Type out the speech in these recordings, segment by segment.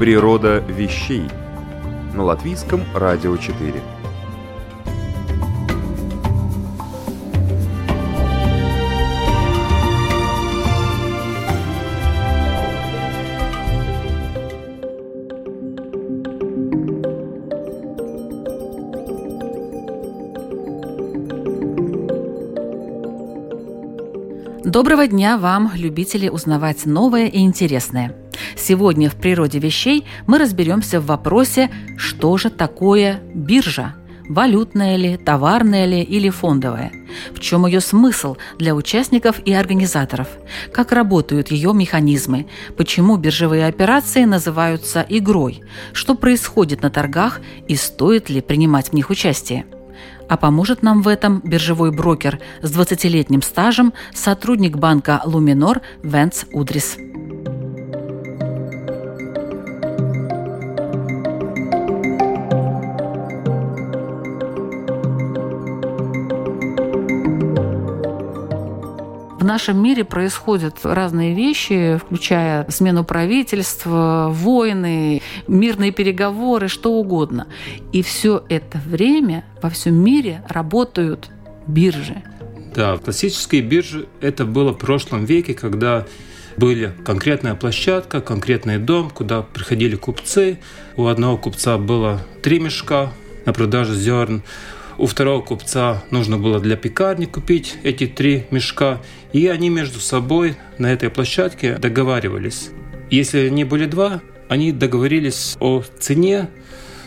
Природа вещей на латвийском радио 4. Доброго дня вам, любители узнавать новое и интересное. Сегодня в природе вещей мы разберемся в вопросе, что же такое биржа – валютная ли, товарная ли или фондовая? В чем ее смысл для участников и организаторов? Как работают ее механизмы? Почему биржевые операции называются игрой? Что происходит на торгах и стоит ли принимать в них участие? А поможет нам в этом биржевой брокер с 20-летним стажем, сотрудник банка «Луминор» Венц Удрис. Нашем мире происходят разные вещи, включая смену правительства, войны, мирные переговоры, что угодно. И все это время во всем мире работают биржи. Да, классические биржи – это было в прошлом веке, когда были конкретная площадка, конкретный дом, куда приходили купцы. У одного купца было три мешка на продажу зерн, у второго купца нужно было для пекарни купить эти три мешка, и они между собой на этой площадке договаривались. Если они были два, они договорились о цене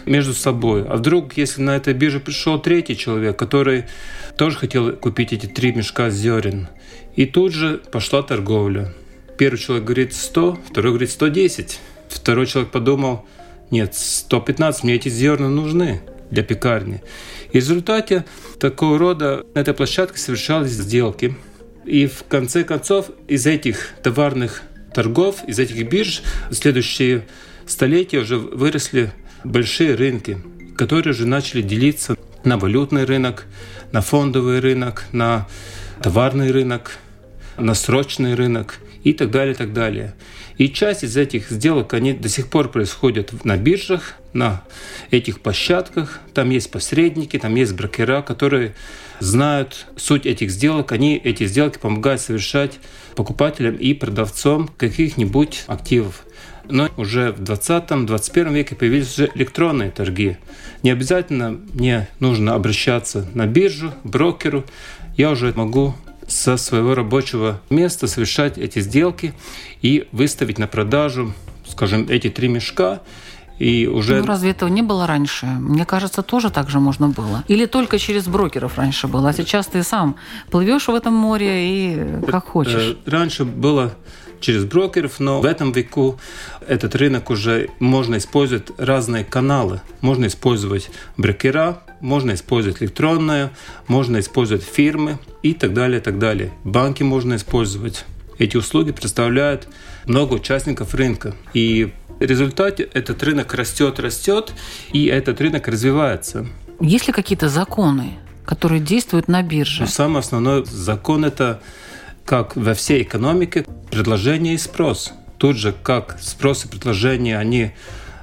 между собой. А вдруг, если на этой бирже пришел третий человек, который тоже хотел купить эти три мешка зерен, и тут же пошла торговля. Первый человек говорит 100, второй говорит 110. Второй человек подумал, нет, 115, мне эти зерна нужны для пекарни. И в результате такого рода на этой площадке совершались сделки. И в конце концов из этих товарных торгов, из этих бирж в следующие столетия уже выросли большие рынки, которые уже начали делиться на валютный рынок, на фондовый рынок, на товарный рынок, на срочный рынок и так далее, так далее. И часть из этих сделок, они до сих пор происходят на биржах, на этих площадках. Там есть посредники, там есть брокера, которые знают суть этих сделок. Они эти сделки помогают совершать покупателям и продавцам каких-нибудь активов. Но уже в 20-21 веке появились уже электронные торги. Не обязательно мне нужно обращаться на биржу, брокеру. Я уже могу со своего рабочего места совершать эти сделки и выставить на продажу, скажем, эти три мешка, и уже... Ну, разве этого не было раньше? Мне кажется, тоже так же можно было. Или только через брокеров раньше было, а сейчас ты сам плывешь в этом море и как хочешь. Э, раньше было через брокеров, но в этом веку этот рынок уже можно использовать разные каналы. Можно использовать брокера, можно использовать электронное, можно использовать фирмы и так далее, так далее. Банки можно использовать. Эти услуги представляют много участников рынка. И результате этот рынок растет, растет, и этот рынок развивается. Есть ли какие-то законы, которые действуют на бирже? Но самый основной закон – это как во всей экономике, предложение и спрос. Тут же, как спрос и предложение, они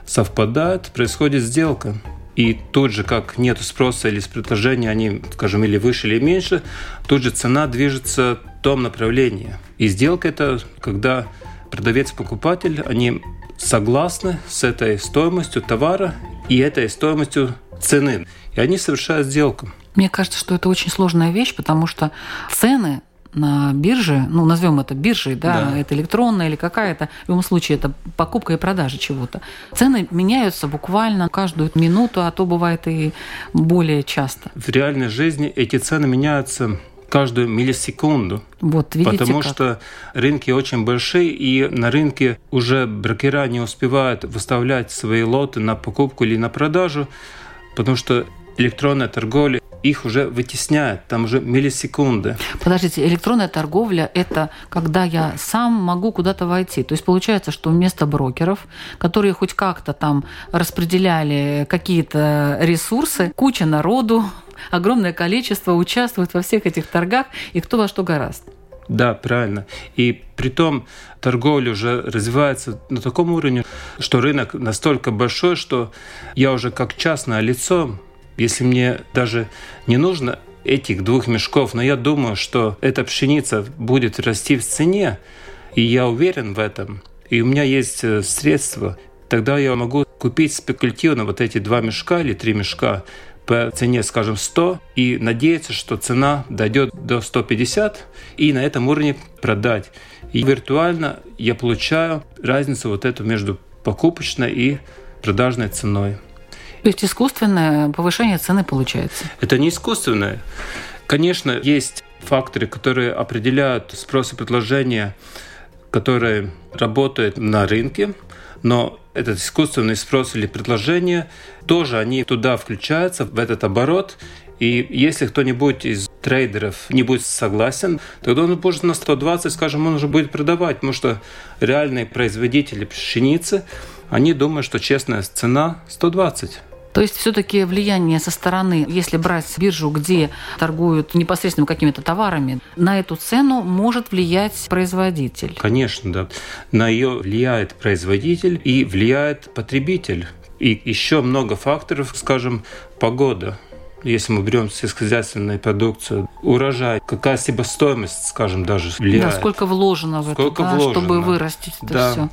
совпадают, происходит сделка. И тут же, как нет спроса или предложения, они, скажем, или выше, или меньше, тут же цена движется в том направлении. И сделка – это когда продавец и покупатель, они согласны с этой стоимостью товара и этой стоимостью цены. И они совершают сделку. Мне кажется, что это очень сложная вещь, потому что цены на бирже, ну, назовем это биржей, да, да, это электронная или какая-то, в любом случае это покупка и продажа чего-то. Цены меняются буквально каждую минуту, а то бывает и более часто. В реальной жизни эти цены меняются каждую миллисекунду. Вот, видите Потому как? что рынки очень большие, и на рынке уже брокера не успевают выставлять свои лоты на покупку или на продажу, потому что электронная торговля их уже вытесняет, там уже миллисекунды. Подождите, электронная торговля – это когда я сам могу куда-то войти. То есть получается, что вместо брокеров, которые хоть как-то там распределяли какие-то ресурсы, куча народу, огромное количество участвует во всех этих торгах, и кто во что гораст. Да, правильно. И при том торговля уже развивается на таком уровне, что рынок настолько большой, что я уже как частное лицо если мне даже не нужно этих двух мешков, но я думаю, что эта пшеница будет расти в цене, и я уверен в этом, и у меня есть э, средства, тогда я могу купить спекулятивно вот эти два мешка или три мешка по цене, скажем, 100, и надеяться, что цена дойдет до 150, и на этом уровне продать. И виртуально я получаю разницу вот эту между покупочной и продажной ценой. То есть искусственное повышение цены получается? Это не искусственное. Конечно, есть факторы, которые определяют спрос и предложение, которые работают на рынке, но этот искусственный спрос или предложение, тоже они туда включаются, в этот оборот. И если кто-нибудь из трейдеров не будет согласен, тогда он может на 120, скажем, он уже будет продавать, потому что реальные производители пшеницы, они думают, что честная цена 120. То есть все-таки влияние со стороны, если брать биржу, где торгуют непосредственно какими-то товарами, на эту цену может влиять производитель. Конечно, да. На ее влияет производитель и влияет потребитель. И еще много факторов, скажем, погода. Если мы берем сельскохозяйственную продукцию, урожай, какая себестоимость, скажем, даже влияет. Да, сколько вложено в сколько это, да, вложено. чтобы вырастить это да. все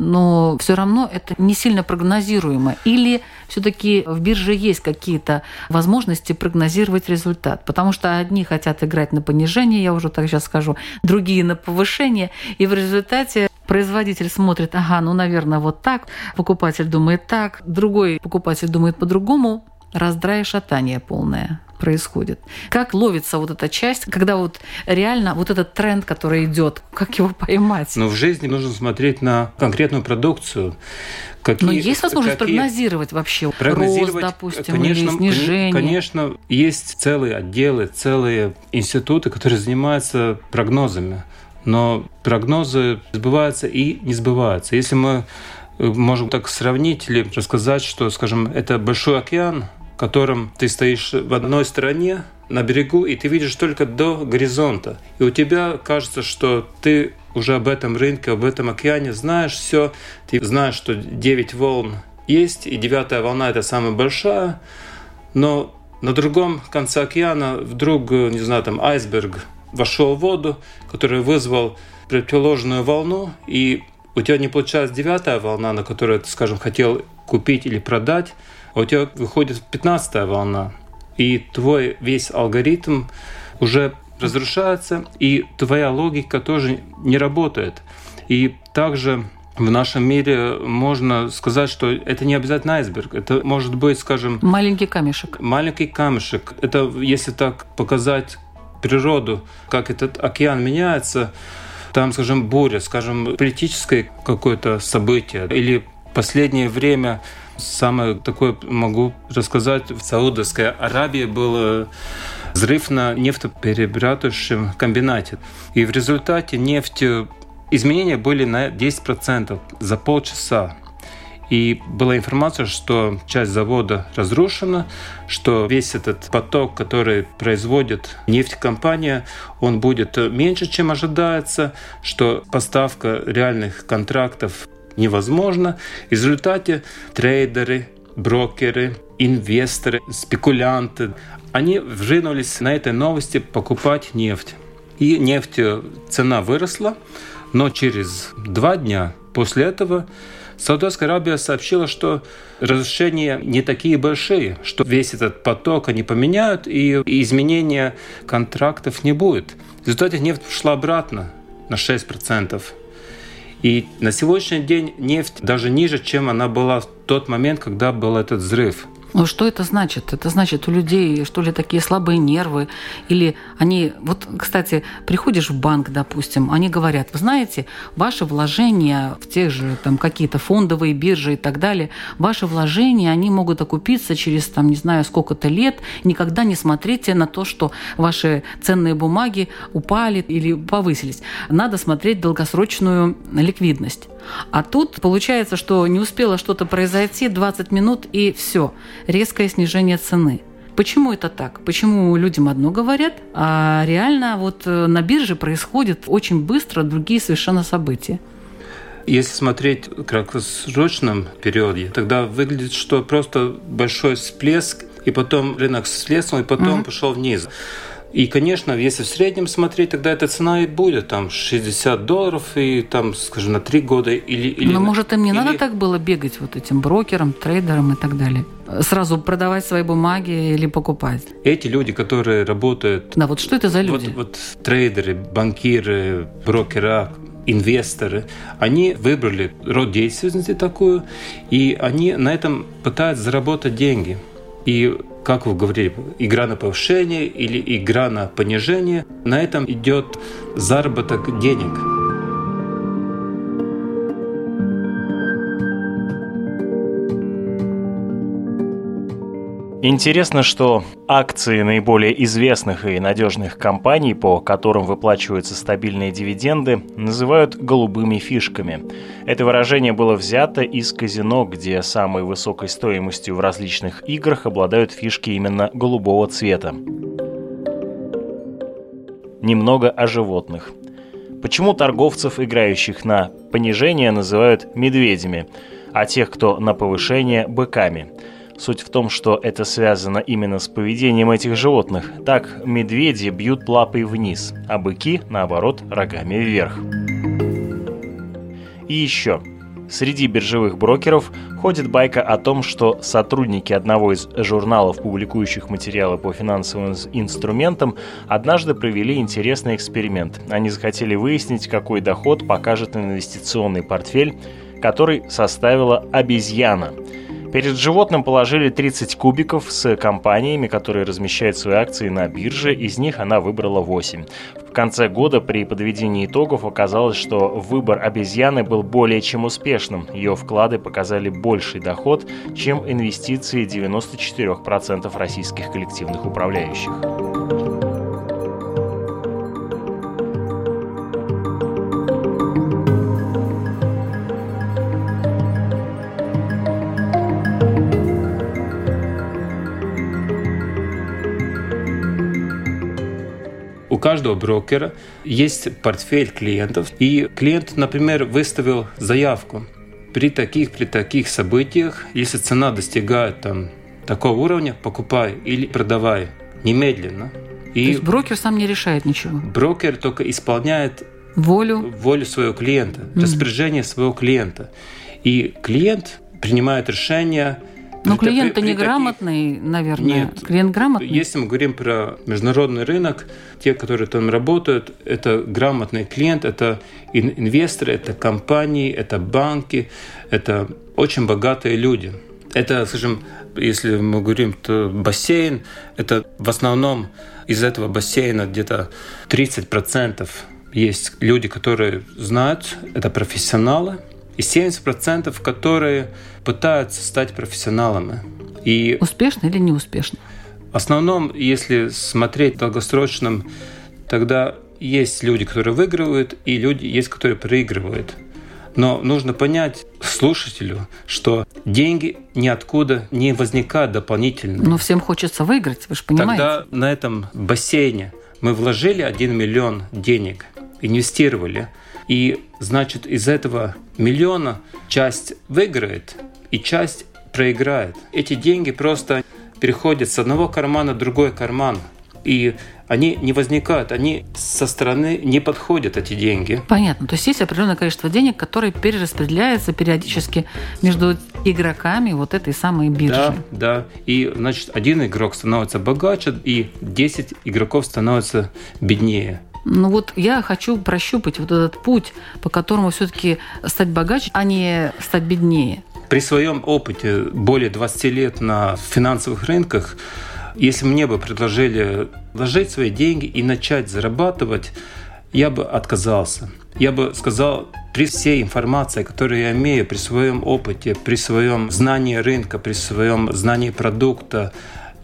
но все равно это не сильно прогнозируемо. Или все-таки в бирже есть какие-то возможности прогнозировать результат? Потому что одни хотят играть на понижение, я уже так сейчас скажу, другие на повышение, и в результате производитель смотрит, ага, ну, наверное, вот так, покупатель думает так, другой покупатель думает по-другому, раздрай шатание полное происходит. Как ловится вот эта часть, когда вот реально вот этот тренд, который идет, как его поймать? Но в жизни нужно смотреть на конкретную продукцию. Какие, Но есть возможность какие... прогнозировать вообще прогнозировать, рост, допустим, конечно, или снижение? Конечно, есть целые отделы, целые институты, которые занимаются прогнозами. Но прогнозы сбываются и не сбываются. Если мы э, можем так сравнить или рассказать, что, скажем, это большой океан, котором ты стоишь в одной стороне на берегу, и ты видишь только до горизонта. И у тебя кажется, что ты уже об этом рынке, об этом океане знаешь все. Ты знаешь, что 9 волн есть, и девятая волна – это самая большая. Но на другом конце океана вдруг, не знаю, там айсберг вошел в воду, который вызвал противоположную волну, и у тебя не получается девятая волна, на которую ты, скажем, хотел купить или продать, а у тебя выходит 15 волна, и твой весь алгоритм уже разрушается, и твоя логика тоже не работает. И также в нашем мире можно сказать, что это не обязательно айсберг. Это может быть, скажем... Маленький камешек. Маленький камешек. Это, если так показать природу, как этот океан меняется, там, скажем, буря, скажем, политическое какое-то событие или последнее время Самое такое могу рассказать. В Саудовской Аравии был взрыв на нефтеперерабатывающем комбинате. И в результате нефти изменения были на 10% за полчаса. И была информация, что часть завода разрушена, что весь этот поток, который производит нефтекомпания, он будет меньше, чем ожидается, что поставка реальных контрактов невозможно. В результате трейдеры, брокеры, инвесторы, спекулянты, они вжинулись на этой новости покупать нефть. И нефть э, цена выросла, но через два дня после этого Саудовская Аравия сообщила, что разрушения не такие большие, что весь этот поток они поменяют, и изменения контрактов не будет. В результате нефть пошла обратно на 6%. И на сегодняшний день нефть даже ниже, чем она была в тот момент, когда был этот взрыв. Ну что это значит? Это значит, у людей что ли такие слабые нервы? Или они... Вот, кстати, приходишь в банк, допустим, они говорят, вы знаете, ваши вложения в тех же там какие-то фондовые биржи и так далее, ваши вложения, они могут окупиться через там не знаю сколько-то лет. Никогда не смотрите на то, что ваши ценные бумаги упали или повысились. Надо смотреть долгосрочную ликвидность. А тут получается, что не успело что-то произойти, 20 минут и все, резкое снижение цены. Почему это так? Почему людям одно говорят, а реально вот э, на бирже происходят очень быстро другие совершенно события? Если смотреть в краткосрочном периоде, тогда выглядит, что просто большой всплеск, и потом рынок слез, и потом mm-hmm. пошел вниз. И, конечно, если в среднем смотреть, тогда эта цена и будет там 60 долларов и там, скажем, на 3 года или... или Но может им не или... надо так было бегать вот этим брокерам, трейдерам и так далее? Сразу продавать свои бумаги или покупать? Эти люди, которые работают... Да, вот что это за люди? Вот, вот трейдеры, банкиры, брокера, инвесторы, они выбрали род деятельности такую, и они на этом пытаются заработать деньги. И как вы говорили, игра на повышение или игра на понижение, на этом идет заработок денег. Интересно, что акции наиболее известных и надежных компаний, по которым выплачиваются стабильные дивиденды, называют «голубыми фишками». Это выражение было взято из казино, где самой высокой стоимостью в различных играх обладают фишки именно голубого цвета. Немного о животных. Почему торговцев, играющих на понижение, называют медведями, а тех, кто на повышение – быками – Суть в том, что это связано именно с поведением этих животных. Так, медведи бьют лапой вниз, а быки, наоборот, рогами вверх. И еще. Среди биржевых брокеров ходит байка о том, что сотрудники одного из журналов, публикующих материалы по финансовым инструментам, однажды провели интересный эксперимент. Они захотели выяснить, какой доход покажет инвестиционный портфель, который составила обезьяна – Перед животным положили 30 кубиков с компаниями, которые размещают свои акции на бирже, из них она выбрала 8. В конце года при подведении итогов оказалось, что выбор обезьяны был более чем успешным. Ее вклады показали больший доход, чем инвестиции 94% российских коллективных управляющих. Каждого брокера есть портфель клиентов, и клиент, например, выставил заявку. При таких, при таких событиях, если цена достигает там, такого уровня, покупай или продавай немедленно. И То есть брокер сам не решает ничего? Брокер только исполняет волю, волю своего клиента, mm-hmm. распоряжение своего клиента. И клиент принимает решение но клиент-то неграмотный, таких... наверное. Нет. Клиент грамотный? Если мы говорим про международный рынок, те, которые там работают, это грамотный клиент, это инвесторы, это компании, это банки, это очень богатые люди. Это, скажем, если мы говорим, то бассейн, это в основном из этого бассейна где-то 30% есть люди, которые знают, это профессионалы, и 70% которые пытаются стать профессионалами. И успешно или неуспешно? В основном, если смотреть в долгосрочном, тогда есть люди, которые выигрывают, и люди есть, которые проигрывают. Но нужно понять слушателю, что деньги ниоткуда не возникают дополнительно. Но всем хочется выиграть, вы же понимаете. Тогда на этом бассейне мы вложили 1 миллион денег, инвестировали, и значит из этого миллиона часть выиграет и часть проиграет. Эти деньги просто переходят с одного кармана в другой карман. И они не возникают, они со стороны не подходят, эти деньги. Понятно. То есть есть определенное количество денег, которые перераспределяются периодически между игроками вот этой самой биржи. Да, да. И, значит, один игрок становится богаче, и 10 игроков становятся беднее. Ну вот я хочу прощупать вот этот путь, по которому все-таки стать богаче, а не стать беднее. При своем опыте более 20 лет на финансовых рынках, если мне бы предложили вложить свои деньги и начать зарабатывать, я бы отказался. Я бы сказал, при всей информации, которую я имею, при своем опыте, при своем знании рынка, при своем знании продукта,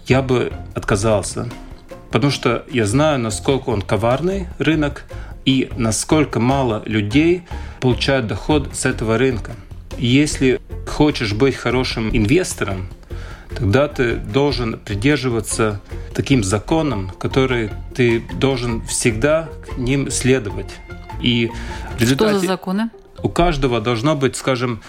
я бы отказался. Потому что я знаю, насколько он коварный рынок и насколько мало людей получают доход с этого рынка. Если хочешь быть хорошим инвестором, тогда ты должен придерживаться таким законам, которые ты должен всегда к ним следовать. И в результате Что за законы? У каждого должно быть, скажем,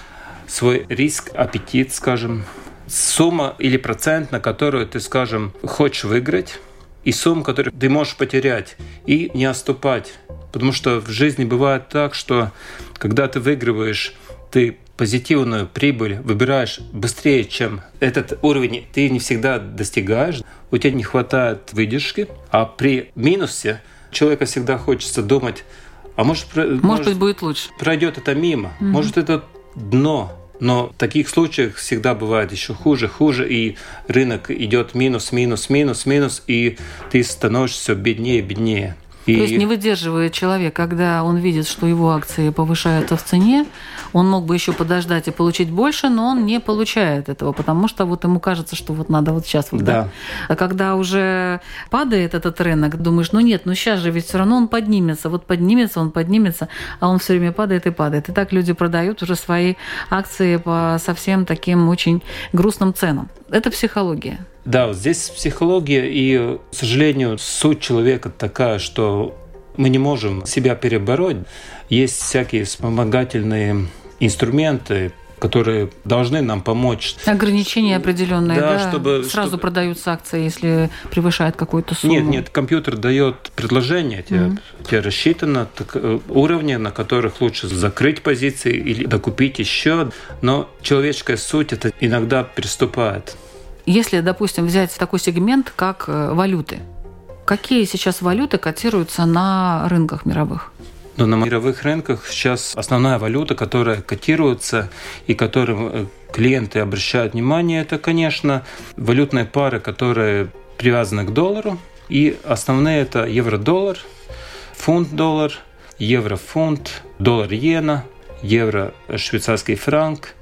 свой риск, аппетит, скажем, сумма или процент, на которую ты, скажем, хочешь выиграть, и сумма, которую ты можешь потерять, и не отступать. Потому что в жизни бывает так, что когда ты выигрываешь, ты позитивную прибыль выбираешь быстрее, чем этот уровень ты не всегда достигаешь, у тебя не хватает выдержки, а при минусе человека всегда хочется думать, а может, может, может быть, будет лучше. Пройдет это мимо. Mm-hmm. Может, это дно. Но в таких случаях всегда бывает еще хуже, хуже, и рынок идет минус, минус, минус, минус, и ты становишься все беднее, беднее. И... То есть не выдерживает человек, когда он видит, что его акции повышаются в цене, он мог бы еще подождать и получить больше, но он не получает этого, потому что вот ему кажется, что вот надо вот сейчас вот, да. да? А когда уже падает этот рынок, думаешь, ну нет, ну сейчас же ведь все равно он поднимется, вот поднимется, он поднимется, а он все время падает и падает. И так люди продают уже свои акции по совсем таким очень грустным ценам. Это психология. Да, вот здесь психология, и, к сожалению, суть человека такая, что мы не можем себя перебороть. Есть всякие вспомогательные инструменты, которые должны нам помочь. Ограничения определенные, да, да? чтобы сразу чтобы... продаются акции, если превышает какую-то сумму. Нет, нет, компьютер дает предложение, тебе, mm-hmm. тебе рассчитано так, э, уровни, на которых лучше закрыть позиции или докупить еще, но человеческая суть это иногда приступает. Если, допустим, взять такой сегмент, как э, валюты, какие сейчас валюты котируются на рынках мировых? Но на мировых рынках сейчас основная валюта, которая котируется и которым э, клиенты обращают внимание, это, конечно, валютные пары, которые привязаны к доллару. И основные это евро-доллар, фунт-доллар, евро-фунт, доллар-иена, евро-швейцарский франк,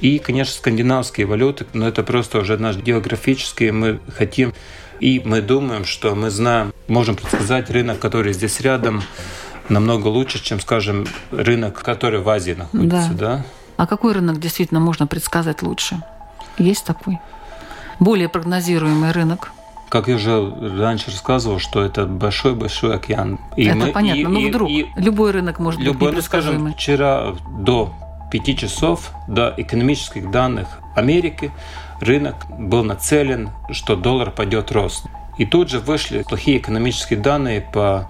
и, конечно, скандинавские валюты, но это просто уже наш географические. Мы хотим и мы думаем, что мы знаем, можем предсказать рынок, который здесь рядом, намного лучше, чем, скажем, рынок, который в Азии находится. Да. Да? А какой рынок действительно можно предсказать лучше? Есть такой? Более прогнозируемый рынок? Как я уже раньше рассказывал, что это большой-большой океан. И это мы, понятно, и, но ну, вдруг и, любой рынок может любой, быть непредсказуемый. Ну, скажем, вчера до 5 часов до экономических данных Америки рынок был нацелен, что доллар пойдет рост. И тут же вышли плохие экономические данные по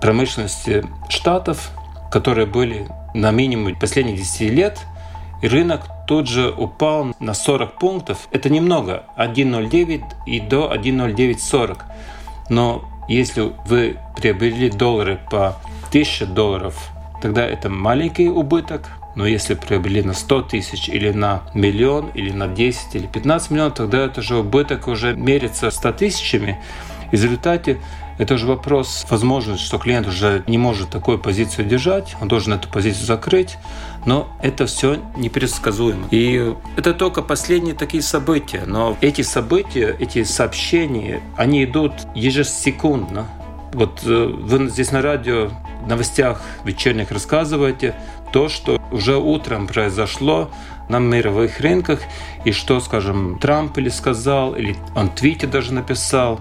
промышленности штатов, которые были на минимуме последних 10 лет, и рынок тут же упал на 40 пунктов. Это немного, 1,09 и до 1,0940. Но если вы приобрели доллары по 1000 долларов, тогда это маленький убыток, но если приобрели на 100 тысяч или на миллион, или на 10 или 15 миллионов, тогда это же убыток уже мерится 100 тысячами. И в результате это же вопрос возможности, что клиент уже не может такую позицию держать, он должен эту позицию закрыть, но это все непредсказуемо. И это только последние такие события, но эти события, эти сообщения, они идут ежесекундно. Вот э, вы здесь на радио новостях вечерних рассказываете то, что уже утром произошло на мировых рынках, и что, скажем, Трамп или сказал, или он в твите даже написал.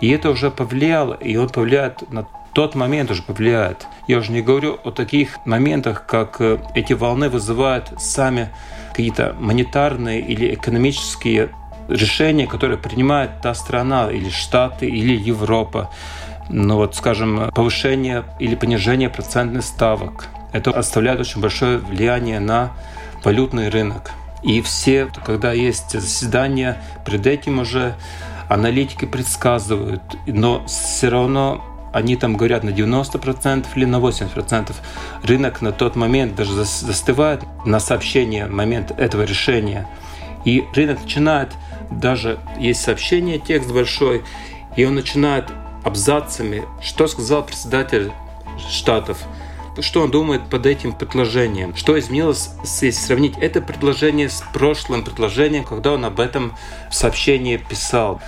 И это уже повлияло, и он повлияет на тот момент уже повлияет. Я уже не говорю о таких моментах, как э, эти волны вызывают сами какие-то монетарные или экономические решения, которые принимает та страна, или Штаты, или Европа ну вот, скажем, повышение или понижение процентных ставок. Это оставляет очень большое влияние на валютный рынок. И все, когда есть заседания, перед этим уже аналитики предсказывают, но все равно они там говорят на 90% или на 80%. Рынок на тот момент даже застывает на сообщение, момент этого решения. И рынок начинает, даже есть сообщение, текст большой, и он начинает абзацами, что сказал председатель Штатов, что он думает под этим предложением, что изменилось, если сравнить это предложение с прошлым предложением, когда он об этом в сообщении писал.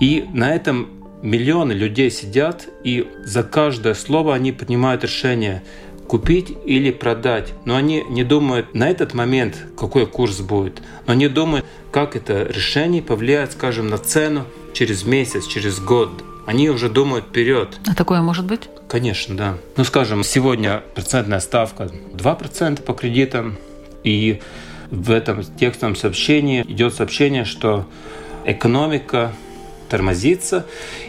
И на этом миллионы людей сидят, и за каждое слово они принимают решение купить или продать. Но они не думают на этот момент, какой курс будет. Но они думают, как это решение повлияет, скажем, на цену через месяц, через год. Они уже думают вперед. А такое может быть? Конечно, да. Ну, скажем, сегодня процентная ставка 2% по кредитам, и в этом текстовом сообщении идет сообщение, что экономика тормозится,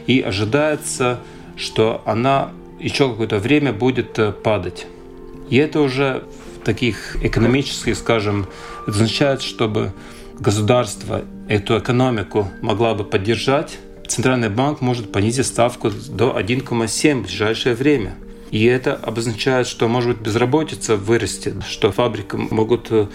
и ожидается, что она еще какое-то время будет э, падать. И это уже в таких экономических, скажем, означает, чтобы государство эту экономику могла бы поддержать, Центральный банк может понизить ставку до 1,7 в ближайшее время. И это обозначает, что, может быть, безработица вырастет, что фабрики могут э,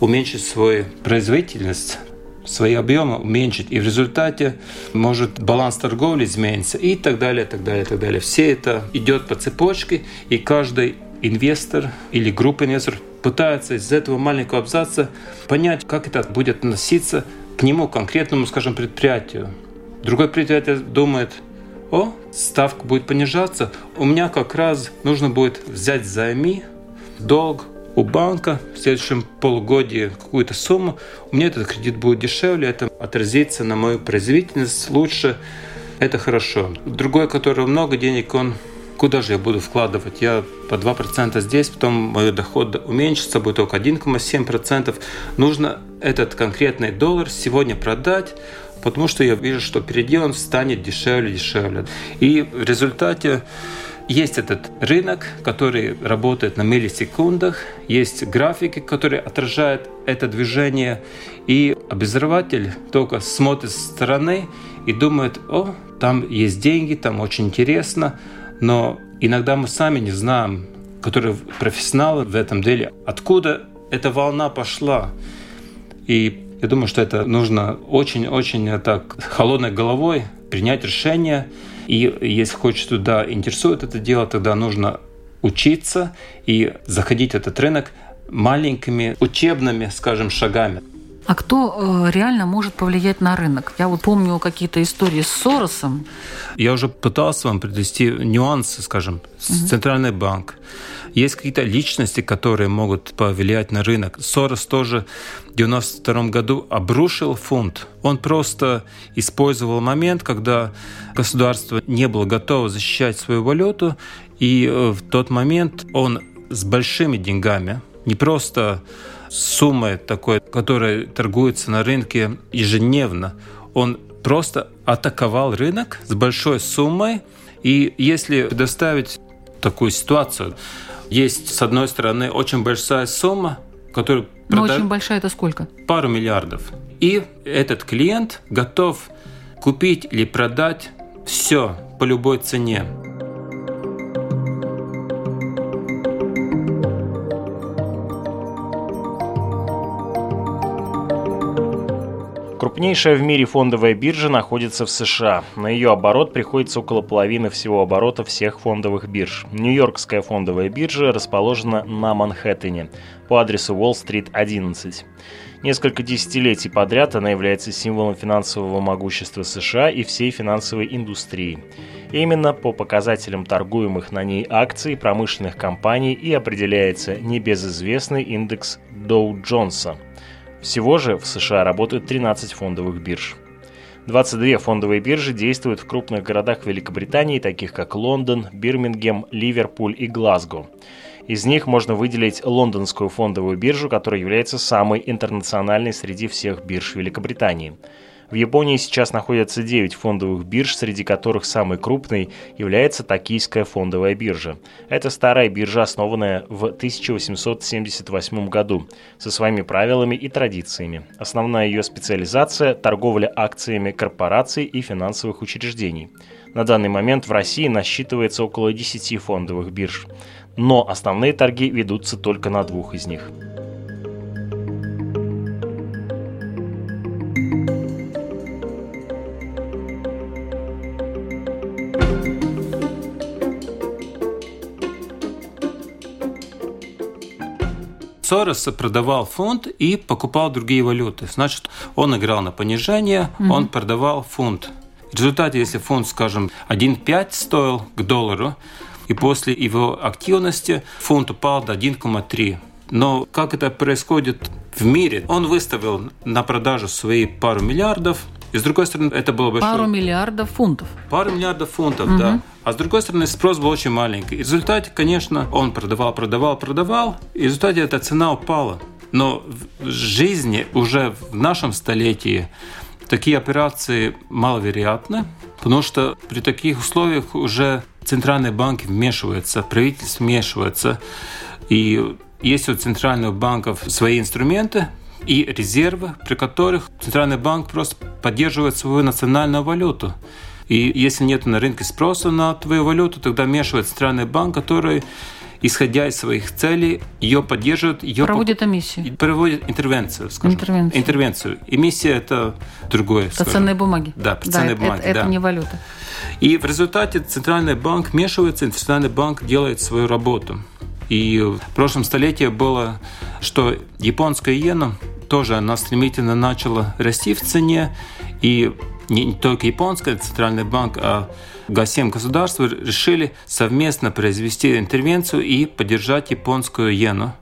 уменьшить свою производительность свои объемы уменьшить, и в результате может баланс торговли измениться и так далее, так далее, так далее. Все это идет по цепочке, и каждый инвестор или группа инвесторов пытается из этого маленького абзаца понять, как это будет относиться к нему, конкретному, скажем, предприятию. Другое предприятие думает, о, ставка будет понижаться, у меня как раз нужно будет взять займи, долг, у банка в следующем полугодии какую-то сумму, у меня этот кредит будет дешевле, это отразится на мою производительность лучше, это хорошо. Другой, который много денег, он куда же я буду вкладывать? Я по 2% здесь, потом мой доход уменьшится, будет только 1,7%. Нужно этот конкретный доллар сегодня продать, потому что я вижу, что впереди он станет дешевле, дешевле. И в результате есть этот рынок, который работает на миллисекундах, есть графики, которые отражают это движение, и обозреватель только смотрит со стороны и думает, о, там есть деньги, там очень интересно, но иногда мы сами не знаем, которые профессионалы в этом деле, откуда эта волна пошла. И я думаю, что это нужно очень-очень так холодной головой принять решение – и если хочешь туда интересует это дело, тогда нужно учиться и заходить в этот рынок маленькими учебными, скажем, шагами. А кто э, реально может повлиять на рынок? Я вот помню какие-то истории с Соросом. Я уже пытался вам привести нюансы, скажем, с угу. Центральный банк. Есть какие-то личности, которые могут повлиять на рынок. Сорос тоже в 1992 году обрушил фунт. Он просто использовал момент, когда государство не было готово защищать свою валюту, и э, в тот момент он с большими деньгами, не просто суммой такой, которая торгуется на рынке ежедневно, он просто атаковал рынок с большой суммой. И если предоставить такую ситуацию, есть, с одной стороны, очень большая сумма, которую Но очень большая это сколько? Пару миллиардов. И этот клиент готов купить или продать все по любой цене. Крупнейшая в мире фондовая биржа находится в США. На ее оборот приходится около половины всего оборота всех фондовых бирж. Нью-Йоркская фондовая биржа расположена на Манхэттене по адресу Уолл-стрит 11. Несколько десятилетий подряд она является символом финансового могущества США и всей финансовой индустрии. Именно по показателям торгуемых на ней акций промышленных компаний и определяется небезызвестный индекс Доу Джонса – всего же в США работают 13 фондовых бирж. 22 фондовые биржи действуют в крупных городах Великобритании, таких как Лондон, Бирмингем, Ливерпуль и Глазго. Из них можно выделить лондонскую фондовую биржу, которая является самой интернациональной среди всех бирж Великобритании. В Японии сейчас находятся 9 фондовых бирж, среди которых самой крупной является Токийская фондовая биржа. Это старая биржа, основанная в 1878 году, со своими правилами и традициями. Основная ее специализация – торговля акциями корпораций и финансовых учреждений. На данный момент в России насчитывается около 10 фондовых бирж, но основные торги ведутся только на двух из них – Сорос продавал фунт и покупал другие валюты. Значит, он играл на понижение, угу. он продавал фунт. В результате, если фунт, скажем, 1,5 стоил к доллару, и после его активности фунт упал до 1,3. Но как это происходит в мире? Он выставил на продажу свои пару миллиардов, и с другой стороны, это было большое... Пару миллиардов фунтов. Пару миллиардов фунтов, угу. да. А с другой стороны, спрос был очень маленький. В результате, конечно, он продавал, продавал, продавал, и в результате эта цена упала. Но в жизни уже в нашем столетии такие операции маловероятны, потому что при таких условиях уже центральные банки вмешиваются, правительство вмешивается. И есть у центральных банков свои инструменты, и резервы, при которых Центральный банк просто поддерживает свою национальную валюту. И если нет на рынке спроса на твою валюту, тогда вмешивает Центральный банк, который исходя из своих целей, ее поддерживает. Ее проводит эмиссию. Проводит интервенцию, скажем. Интервенцию. Интервенцию. Эмиссия – это другое. Это ценные бумаги. Да, ценные да, бумаги. Это, да. это не валюта. И в результате Центральный банк вмешивается, и Центральный банк делает свою работу. И в прошлом столетии было, что японская иена тоже она стремительно начала расти в цене, и не только японская центральный банк, а Г7 государства решили совместно произвести интервенцию и поддержать японскую иену.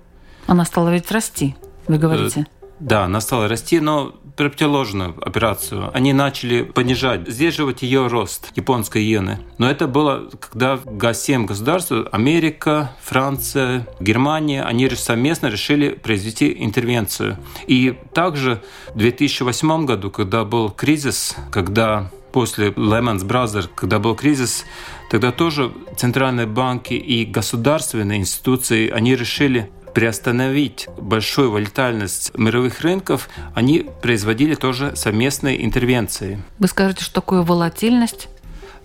Она стала ведь расти, вы говорите? Э, да, она стала расти, но противоположную операцию. Они начали понижать, сдерживать ее рост японской иены. Но это было, когда Г7 государства, Америка, Франция, Германия, они совместно решили произвести интервенцию. И также в 2008 году, когда был кризис, когда после Lehman Brothers, когда был кризис, тогда тоже центральные банки и государственные институции, они решили приостановить большую волатильность мировых рынков, они производили тоже совместные интервенции. Вы скажете, что такое волатильность?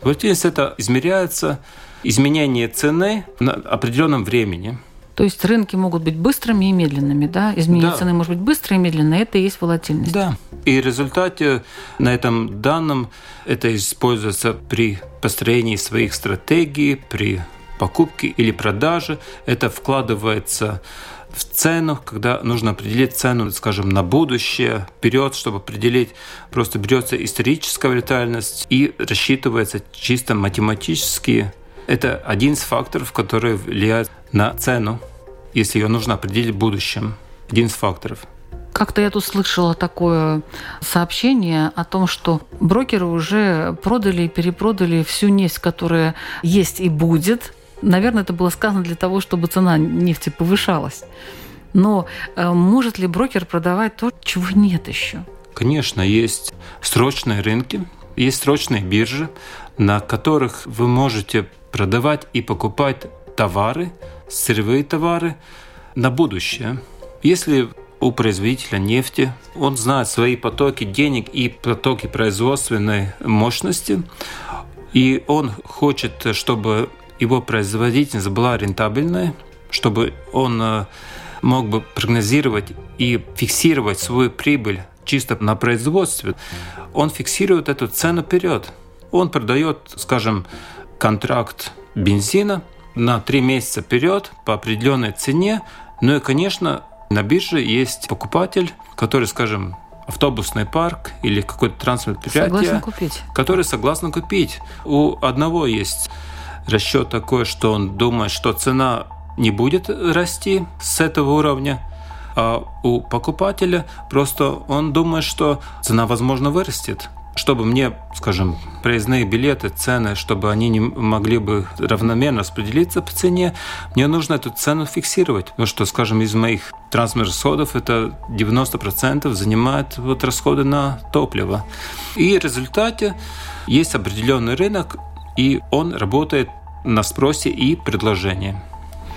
Волатильность это измеряется изменение цены на определенном времени. То есть рынки могут быть быстрыми и медленными, да? Изменение да. цены может быть быстро и медленно, это и есть волатильность. Да. И в результате на этом данном это используется при построении своих стратегий, при покупки или продажи. Это вкладывается в цену, когда нужно определить цену, скажем, на будущее, вперед, чтобы определить, просто берется историческая волатильность и рассчитывается чисто математически. Это один из факторов, который влияет на цену, если ее нужно определить в будущем. Один из факторов. Как-то я тут слышала такое сообщение о том, что брокеры уже продали и перепродали всю нефть, которая есть и будет, Наверное, это было сказано для того, чтобы цена нефти повышалась. Но э, может ли брокер продавать то, чего нет еще? Конечно, есть срочные рынки, есть срочные биржи, на которых вы можете продавать и покупать товары, сырьевые товары на будущее. Если у производителя нефти, он знает свои потоки денег и потоки производственной мощности, и он хочет, чтобы его производительность была рентабельной, чтобы он э, мог бы прогнозировать и фиксировать свою прибыль чисто на производстве, он фиксирует эту цену вперед. Он продает, скажем, контракт бензина на три месяца вперед по определенной цене. Ну и, конечно, на бирже есть покупатель, который, скажем, автобусный парк или какой-то транспортное предприятие, купить. который согласно купить. У одного есть расчет такой, что он думает, что цена не будет расти с этого уровня, а у покупателя просто он думает, что цена, возможно, вырастет чтобы мне, скажем, проездные билеты, цены, чтобы они не могли бы равномерно распределиться по цене, мне нужно эту цену фиксировать. Потому что, скажем, из моих транспортных расходов это 90% занимает вот расходы на топливо. И в результате есть определенный рынок, и он работает на спросе и предложении.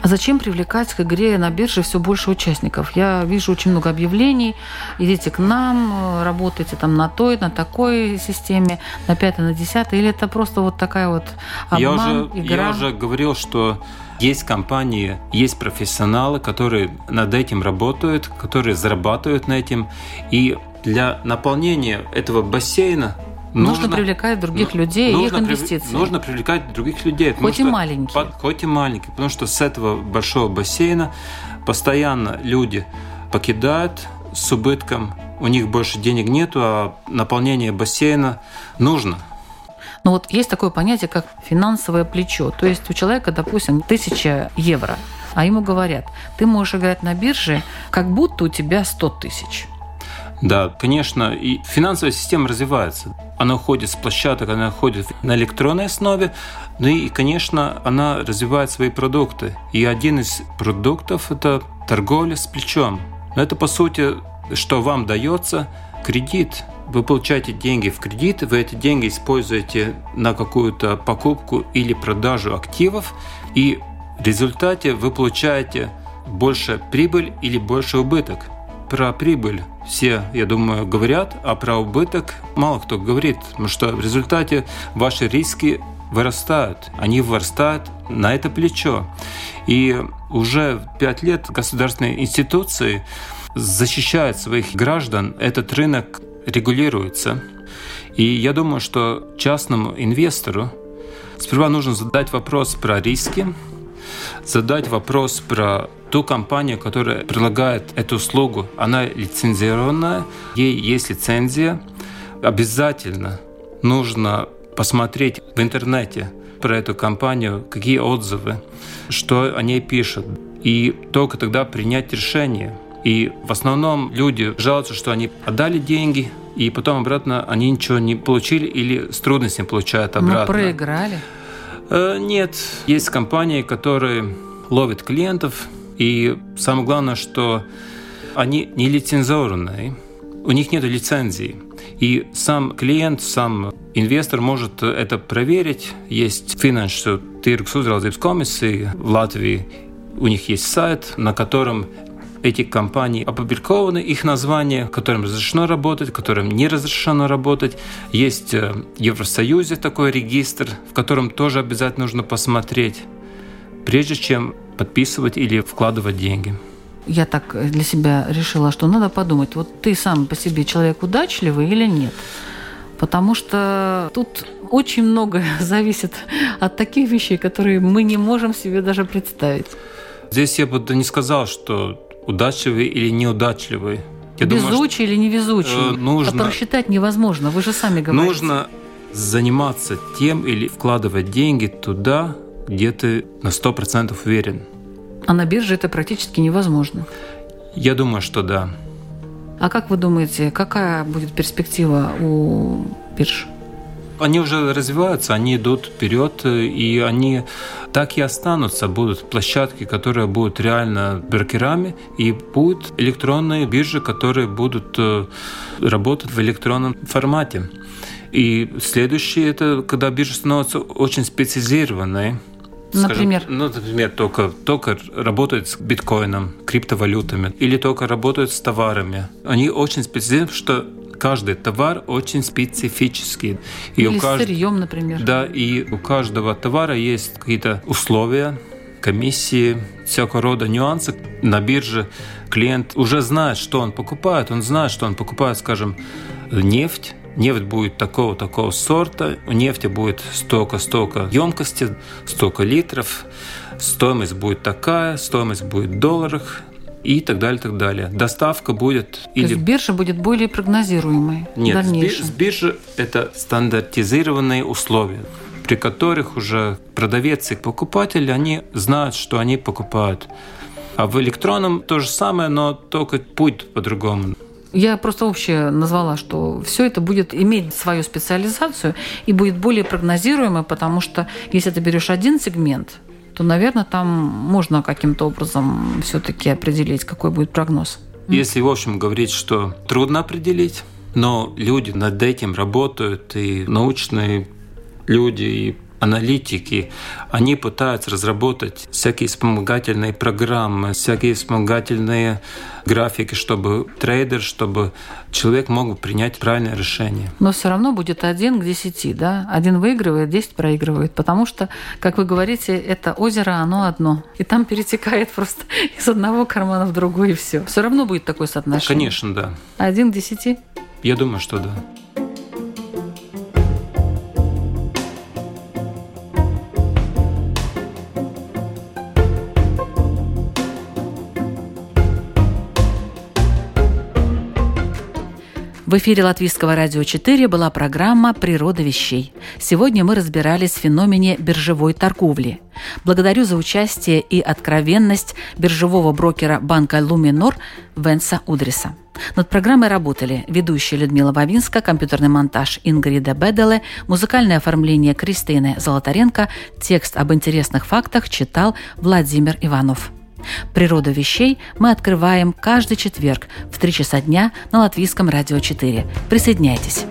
А зачем привлекать к игре на бирже все больше участников? Я вижу очень много объявлений. Идите к нам, работайте там на той, на такой системе, на пятой, на десятой. Или это просто вот такая вот обман, я уже, игра? Я уже говорил, что есть компании, есть профессионалы, которые над этим работают, которые зарабатывают на этом. И для наполнения этого бассейна Нужно, нужно привлекать других людей нужно, и их инвестиции. Нужно привлекать других людей. Хоть и маленькие. Под, хоть и маленькие. Потому что с этого большого бассейна постоянно люди покидают с убытком. У них больше денег нету, а наполнение бассейна нужно. Но вот есть такое понятие, как финансовое плечо. То есть у человека, допустим, тысяча евро, а ему говорят, ты можешь играть на бирже, как будто у тебя 100 тысяч. Да, конечно, и финансовая система развивается. Она уходит с площадок, она уходит на электронной основе, ну и, конечно, она развивает свои продукты. И один из продуктов – это торговля с плечом. Но это, по сути, что вам дается кредит. Вы получаете деньги в кредит, вы эти деньги используете на какую-то покупку или продажу активов, и в результате вы получаете больше прибыль или больше убыток про прибыль все, я думаю, говорят, а про убыток мало кто говорит, потому что в результате ваши риски вырастают. Они вырастают на это плечо. И уже пять лет государственные институции защищают своих граждан, этот рынок регулируется. И я думаю, что частному инвестору сперва нужно задать вопрос про риски, задать вопрос про ту компанию, которая предлагает эту услугу, она лицензированная, ей есть лицензия, обязательно нужно посмотреть в интернете про эту компанию, какие отзывы, что они пишут, и только тогда принять решение. И в основном люди жалуются, что они отдали деньги, и потом обратно они ничего не получили или с трудностями получают обратно. Но проиграли? Э, нет. Есть компании, которые ловят клиентов, и самое главное, что они не лицензионные, у них нет лицензии. И сам клиент, сам инвестор может это проверить. Есть Finanšu tirgus uzraudzības комиссии в Латвии. У них есть сайт, на котором эти компании опубликованы, их названия, которым разрешено работать, которым не разрешено работать. Есть э, в Евросоюзе такой регистр, в котором тоже обязательно нужно посмотреть, прежде чем подписывать или вкладывать деньги. Я так для себя решила, что надо подумать, вот ты сам по себе человек удачливый или нет? Потому что тут очень многое зависит от таких вещей, которые мы не можем себе даже представить. Здесь я бы не сказал, что удачливый или неудачливый. Я везучий думаю, или невезучий. Э, нужно, это рассчитать невозможно, вы же сами говорите. Нужно заниматься тем или вкладывать деньги туда, где ты на 100% уверен. А на бирже это практически невозможно. Я думаю, что да. А как вы думаете, какая будет перспектива у бирж? Они уже развиваются, они идут вперед, и они так и останутся. Будут площадки, которые будут реально брокерами, и будут электронные биржи, которые будут э, работать в электронном формате. И следующее это когда биржа становится очень специализированной, Например? Скажем, ну, например, только, только работают с биткоином, криптовалютами, или только работают с товарами. Они очень специализированы, что каждый товар очень специфический. И Или у кажд... сырьем, например. Да, и у каждого товара есть какие-то условия, комиссии, всякого рода нюансы. На бирже клиент уже знает, что он покупает. Он знает, что он покупает, скажем, нефть, нефть будет такого-такого сорта, у нефти будет столько-столько емкости, столько литров, стоимость будет такая, стоимость будет в долларах и так далее, так далее. Доставка будет... То или... есть биржа будет более прогнозируемой Нет, с биржи это стандартизированные условия при которых уже продавец и покупатель, они знают, что они покупают. А в электронном то же самое, но только путь по-другому. Я просто общее назвала, что все это будет иметь свою специализацию и будет более прогнозируемо, потому что если ты берешь один сегмент, то, наверное, там можно каким-то образом все-таки определить, какой будет прогноз. Если, в общем, говорить, что трудно определить, но люди над этим работают, и научные люди, и аналитики, они пытаются разработать всякие вспомогательные программы, всякие вспомогательные графики, чтобы трейдер, чтобы человек мог принять правильное решение. Но все равно будет один к десяти, да? Один выигрывает, десять проигрывает, потому что, как вы говорите, это озеро, оно одно. И там перетекает просто из одного кармана в другой, и все. Все равно будет такое соотношение. Конечно, да. Один к десяти? Я думаю, что да. В эфире Латвийского радио 4 была программа «Природа вещей». Сегодня мы разбирались в феномене биржевой торговли. Благодарю за участие и откровенность биржевого брокера банка «Луминор» Венса Удриса. Над программой работали ведущая Людмила Бавинска, компьютерный монтаж Ингрида Беделе, музыкальное оформление Кристины Золотаренко, текст об интересных фактах читал Владимир Иванов. Природу вещей мы открываем каждый четверг в 3 часа дня на Латвийском радио 4. Присоединяйтесь.